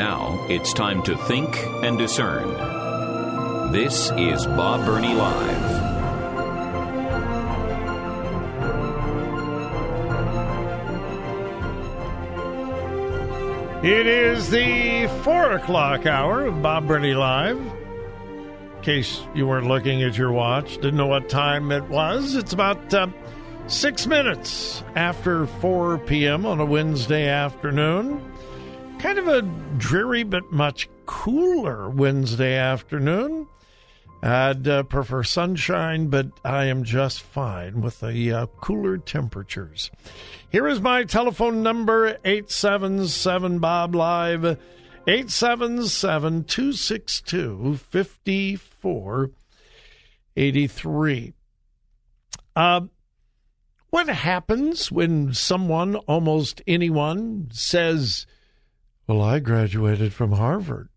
Now it's time to think and discern. This is Bob Burney Live. It is the four o'clock hour of Bob Burney Live. In case you weren't looking at your watch, didn't know what time it was, it's about uh, six minutes after 4 p.m. on a Wednesday afternoon. Kind of a dreary but much cooler Wednesday afternoon. I'd uh, prefer sunshine, but I am just fine with the uh, cooler temperatures. Here is my telephone number 877 Bob Live 877 262 5483. Uh, what happens when someone, almost anyone, says, Well, I graduated from Harvard?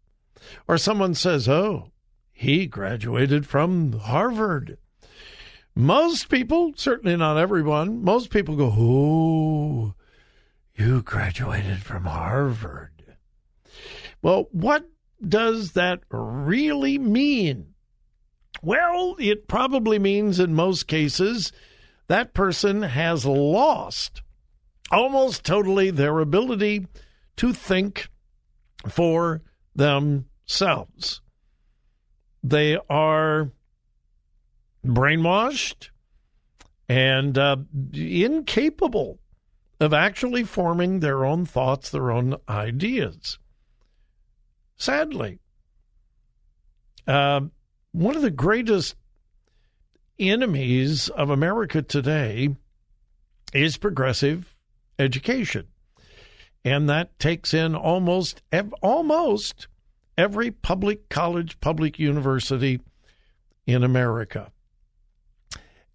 Or someone says, Oh, he graduated from Harvard. Most people, certainly not everyone, most people go, Oh, you graduated from Harvard. Well, what does that really mean? Well, it probably means in most cases that person has lost almost totally their ability to think for themselves. They are brainwashed and uh, incapable of actually forming their own thoughts, their own ideas. Sadly, uh, one of the greatest enemies of America today is progressive education. And that takes in almost almost every public college, public university in America.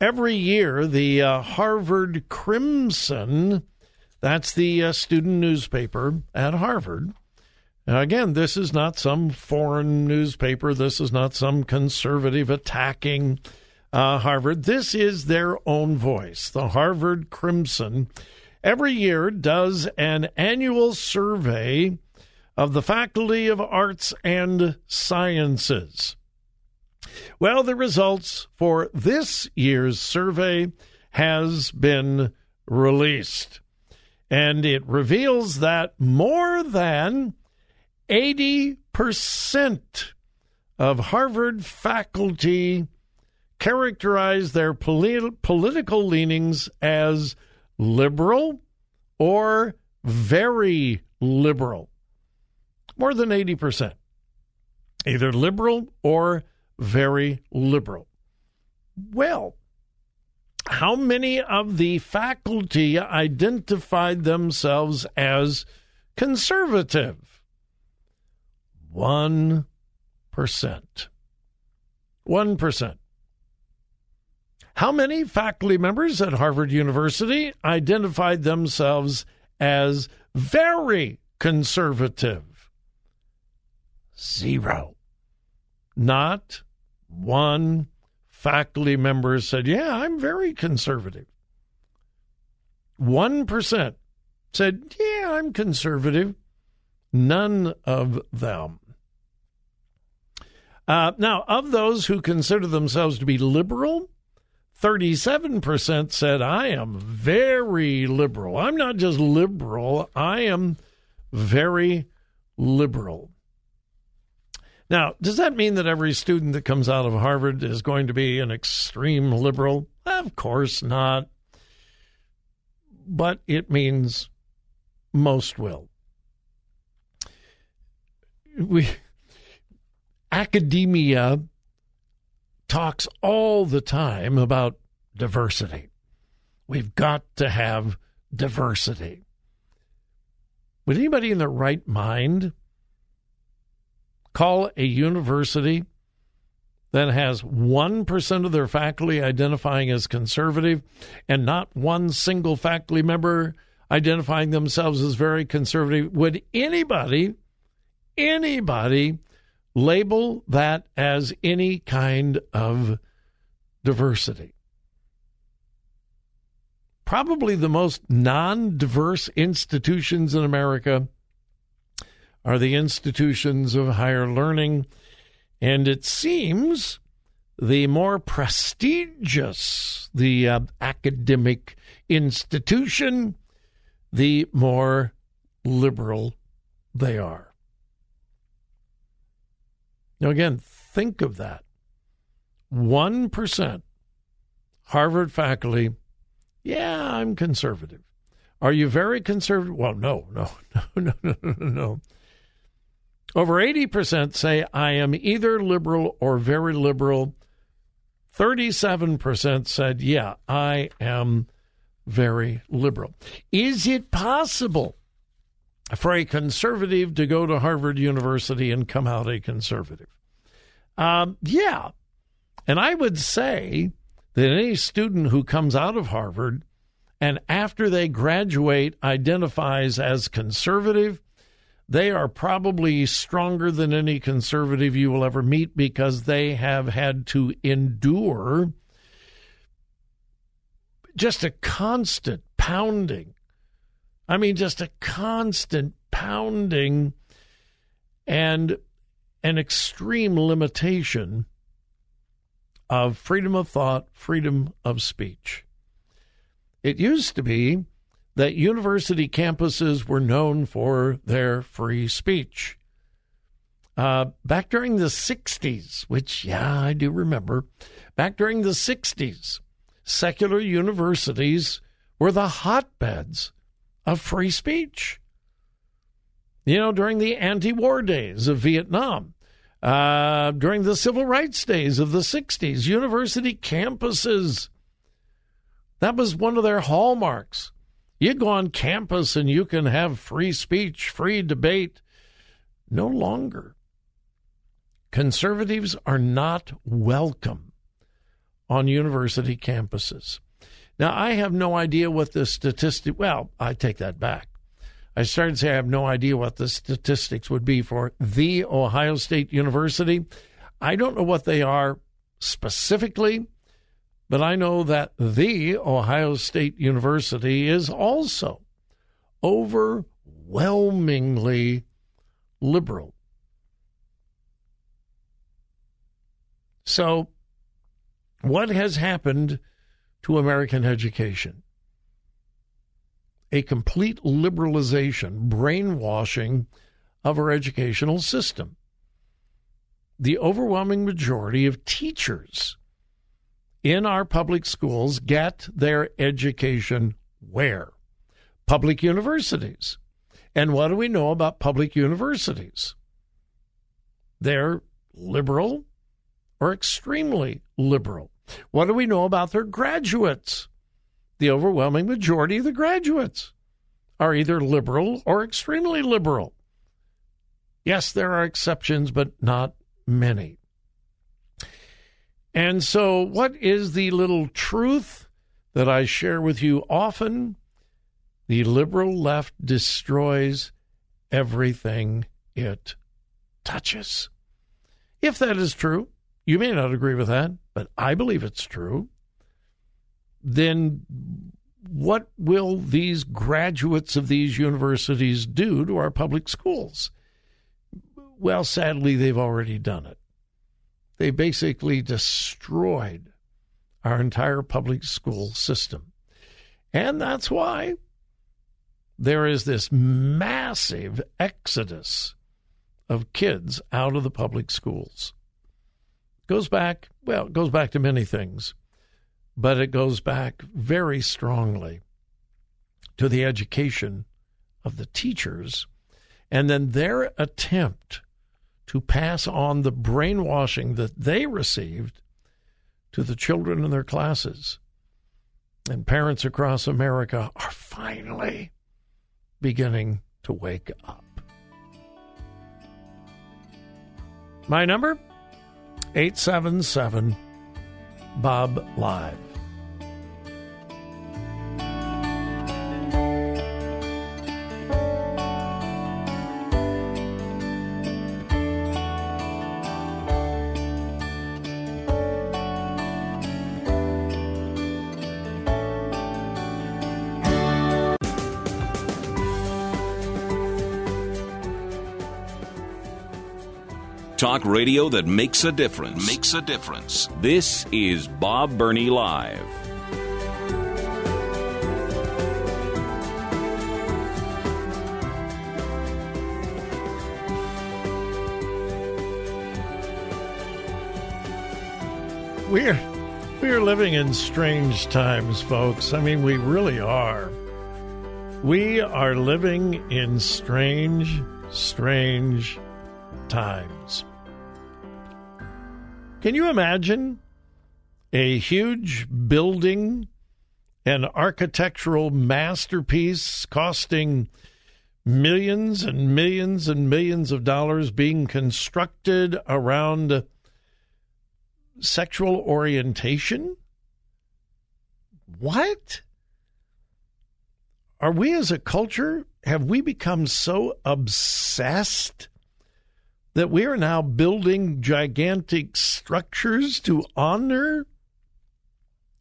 Every year, the uh, Harvard Crimson, that's the uh, student newspaper at Harvard. Now, again, this is not some foreign newspaper. This is not some conservative attacking uh, Harvard. This is their own voice. The Harvard Crimson every year does an annual survey of the Faculty of Arts and Sciences. Well, the results for this year's survey has been released, and it reveals that more than 80% of Harvard faculty characterize their polit- political leanings as liberal or very liberal. More than 80%. Either liberal or very liberal. Well, how many of the faculty identified themselves as conservative? 1%. 1%. How many faculty members at Harvard University identified themselves as very conservative? Zero. Not one faculty member said, Yeah, I'm very conservative. 1% said, Yeah, I'm conservative. None of them. Uh, now, of those who consider themselves to be liberal, 37% said, I am very liberal. I'm not just liberal, I am very liberal. Now, does that mean that every student that comes out of Harvard is going to be an extreme liberal? Of course not. But it means most will. We academia talks all the time about diversity. We've got to have diversity. Would anybody in their right mind call a university that has 1% of their faculty identifying as conservative and not one single faculty member identifying themselves as very conservative? Would anybody, anybody label that as any kind of diversity. Probably the most non diverse institutions in America are the institutions of higher learning. And it seems the more prestigious the uh, academic institution, the more liberal they are. Now, again, think of that. 1% Harvard faculty, yeah, I'm conservative. Are you very conservative? Well, no, no, no, no, no, no, no. Over 80% say I am either liberal or very liberal. 37% said, yeah, I am very liberal. Is it possible for a conservative to go to Harvard University and come out a conservative? Um, yeah. And I would say that any student who comes out of Harvard and after they graduate identifies as conservative, they are probably stronger than any conservative you will ever meet because they have had to endure just a constant pounding. I mean, just a constant pounding and an extreme limitation of freedom of thought, freedom of speech. It used to be that university campuses were known for their free speech. Uh, back during the 60s, which, yeah, I do remember, back during the 60s, secular universities were the hotbeds of free speech. You know, during the anti war days of Vietnam, uh, during the civil rights days of the 60s, university campuses, that was one of their hallmarks. You go on campus and you can have free speech, free debate. No longer. Conservatives are not welcome on university campuses. Now, I have no idea what the statistic, well, I take that back. I started to say I have no idea what the statistics would be for the Ohio State University. I don't know what they are specifically, but I know that the Ohio State University is also overwhelmingly liberal. So, what has happened to American education? a complete liberalization, brainwashing of our educational system. The overwhelming majority of teachers in our public schools get their education where? Public universities. And what do we know about public universities? They're liberal or extremely liberal. What do we know about their graduates? the overwhelming majority of the graduates are either liberal or extremely liberal. Yes, there are exceptions, but not many. And so, what is the little truth that I share with you often? The liberal left destroys everything it touches. If that is true, you may not agree with that, but I believe it's true then what will these graduates of these universities do to our public schools? Well, sadly, they've already done it. They basically destroyed our entire public school system. And that's why there is this massive exodus of kids out of the public schools. Goes back, well, it goes back to many things but it goes back very strongly to the education of the teachers and then their attempt to pass on the brainwashing that they received to the children in their classes. And parents across America are finally beginning to wake up. My number 877 Bob Live. Talk radio that makes a difference. Makes a difference. This is Bob Burney Live. We're we're living in strange times, folks. I mean, we really are. We are living in strange, strange times. Can you imagine a huge building, an architectural masterpiece costing millions and millions and millions of dollars being constructed around sexual orientation? What? Are we as a culture, have we become so obsessed that we are now building gigantic structures to honor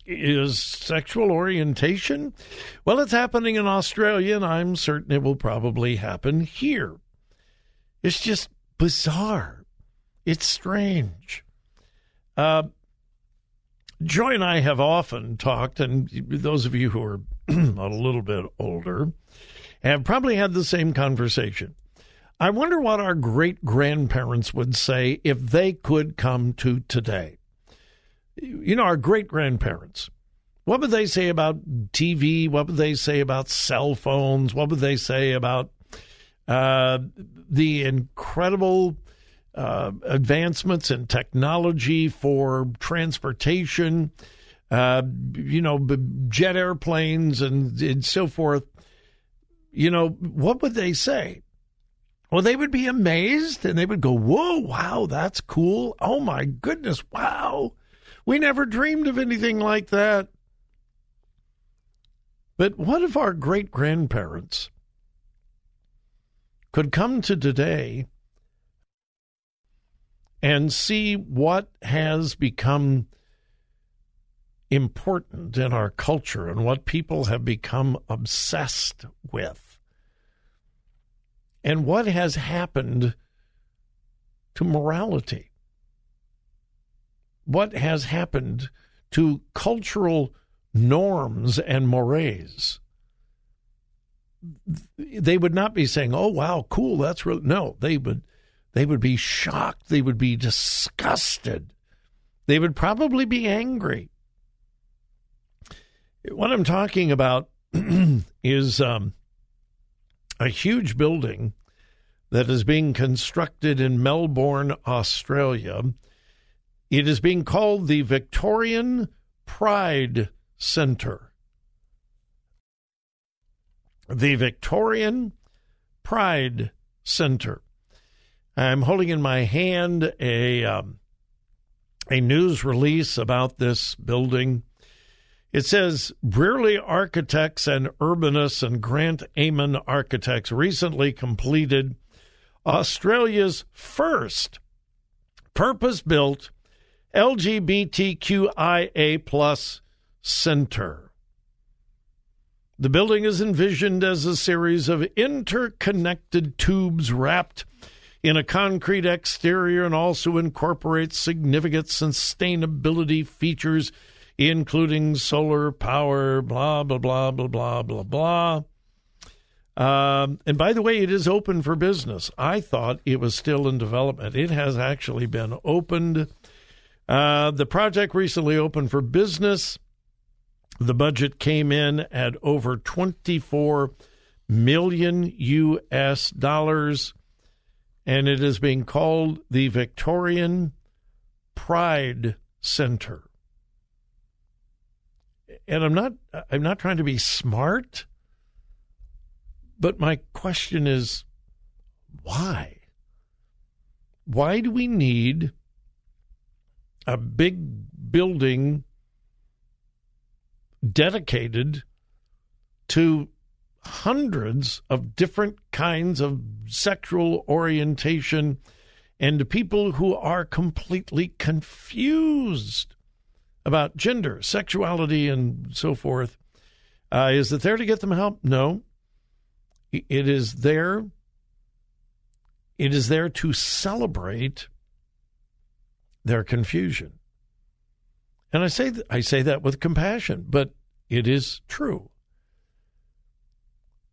is sexual orientation? Well, it's happening in Australia, and I'm certain it will probably happen here. It's just bizarre. It's strange. Uh, Joy and I have often talked, and those of you who are a little bit older have probably had the same conversation. I wonder what our great grandparents would say if they could come to today. You know, our great grandparents. What would they say about TV? What would they say about cell phones? What would they say about uh, the incredible uh, advancements in technology for transportation, uh, you know, jet airplanes and, and so forth, you know, what would they say? Well, they would be amazed and they would go, Whoa, wow, that's cool. Oh my goodness, wow. We never dreamed of anything like that. But what if our great grandparents could come to today and see what has become important in our culture and what people have become obsessed with. And what has happened to morality? What has happened to cultural norms and mores? They would not be saying, "Oh wow, cool, that's real." No, they would they would be shocked. They would be disgusted. They would probably be angry. What I'm talking about is um, a huge building that is being constructed in Melbourne, Australia. It is being called the Victorian Pride Center. The Victorian Pride Center. I'm holding in my hand a um, a news release about this building. It says Brearley Architects and Urbanists and Grant Amon Architects recently completed Australia's first purpose-built LGBTQIA plus center. The building is envisioned as a series of interconnected tubes wrapped in a concrete exterior and also incorporates significant sustainability features, including solar power, blah, blah, blah, blah, blah, blah, blah. Um, and by the way, it is open for business. I thought it was still in development. It has actually been opened. Uh, the project recently opened for business. The budget came in at over 24 million US dollars and it is being called the Victorian Pride Center. And I'm not I'm not trying to be smart, but my question is why? Why do we need a big building dedicated to hundreds of different kinds of sexual orientation and people who are completely confused about gender, sexuality, and so forth. Uh, is it there to get them help? No. It is there. It is there to celebrate their confusion. And I say th- I say that with compassion, but it is true.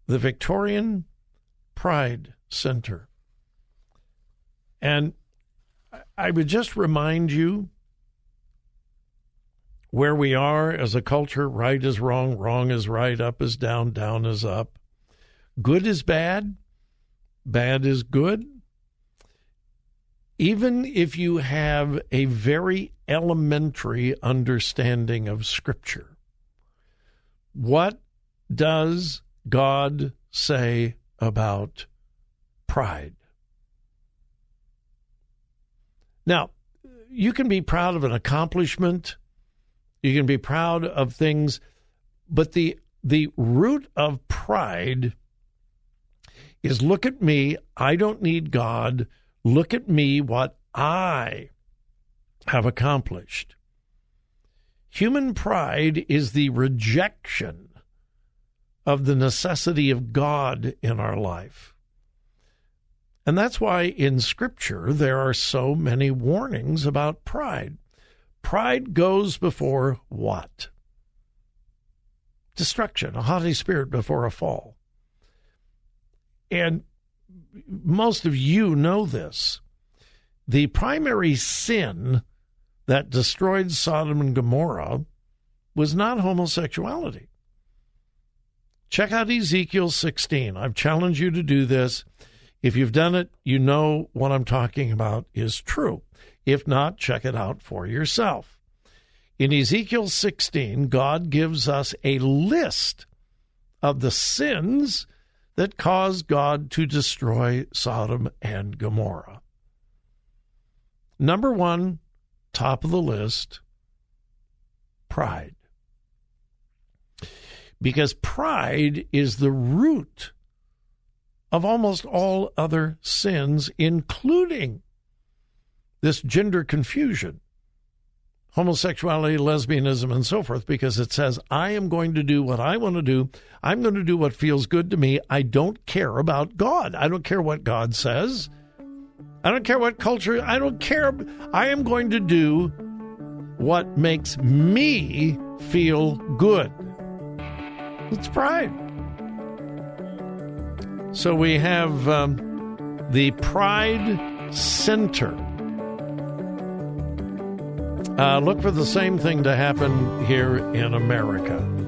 The Victorian Pride Center. And I would just remind you where we are as a culture right is wrong, wrong is right, up is down, down is up. Good is bad, bad is good. Even if you have a very elementary understanding of Scripture, what does God say about pride? Now, you can be proud of an accomplishment, you can be proud of things, but the the root of pride is look at me, I don't need God. Look at me, what I have accomplished. Human pride is the rejection of the necessity of God in our life. And that's why in Scripture there are so many warnings about pride. Pride goes before what? Destruction, a haughty spirit before a fall. And most of you know this. The primary sin that destroyed Sodom and Gomorrah was not homosexuality. Check out Ezekiel 16. I've challenged you to do this. If you've done it, you know what I'm talking about is true. If not, check it out for yourself. In Ezekiel 16, God gives us a list of the sins that caused God to destroy Sodom and Gomorrah. Number one, top of the list, pride. Because pride is the root of almost all other sins, including this gender confusion homosexuality, lesbianism, and so forth, because it says, I am going to do what I want to do. I'm going to do what feels good to me. I don't care about God. I don't care what God says. I don't care what culture. I don't care. I am going to do what makes me feel good. It's pride. So we have um, the Pride Center uh, look for the same thing to happen here in America.